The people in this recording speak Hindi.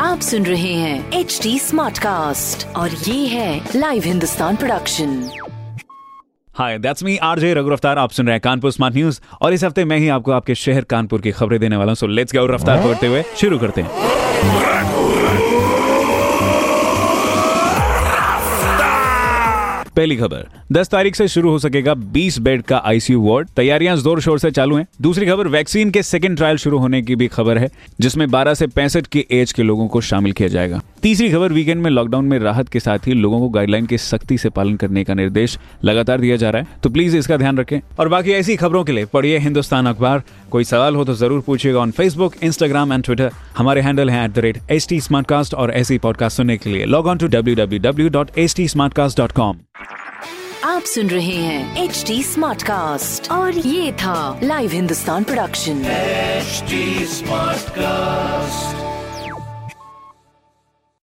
आप सुन रहे हैं एच डी स्मार्ट कास्ट और ये है live Hindustan production hi that's me RJ Raghu Raftaar आप सुन रहे हैं कानपुर स्मार्ट न्यूज़ और इस हफ़्ते मैं ही आपको आपके शहर कानपुर की खबरें देने वाला हूँ। सो लेट्स गो रफ्तार करते हुए शुरू करते हैं। पहली खबर 10 तारीख से शुरू हो सकेगा 20 बेड का आईसीयू वार्ड। तैयारियाँ ज़ोर शोर से चालू हैं। दूसरी खबर, वैक्सीन के सेकेंड ट्रायल शुरू होने की भी खबर है, जिसमें 12 से 65 की एज के लोगों को शामिल किया जाएगा। तीसरी खबर वीकेंड में लॉकडाउन में राहत के साथ ही लोगों को गाइडलाइन के सख्ती से पालन करने का निर्देश लगातार दिया जा रहा है। तो प्लीज़ इसका ध्यान रखें। और बाकी ऐसी खबरों के लिए पढ़िए हिंदुस्तान अखबार। कोई सवाल हो तो ज़रूर पूछिएगा on Facebook Instagram and Twitter हमारे हैंडल है at the rate H T और ऐसी पॉडकास्ट सुनने के लिए log on to W W W dot H T आप सुन रहे हैं एच टी स्मार्ट कास्ट और ये था live Hindustan production HD Smartcast.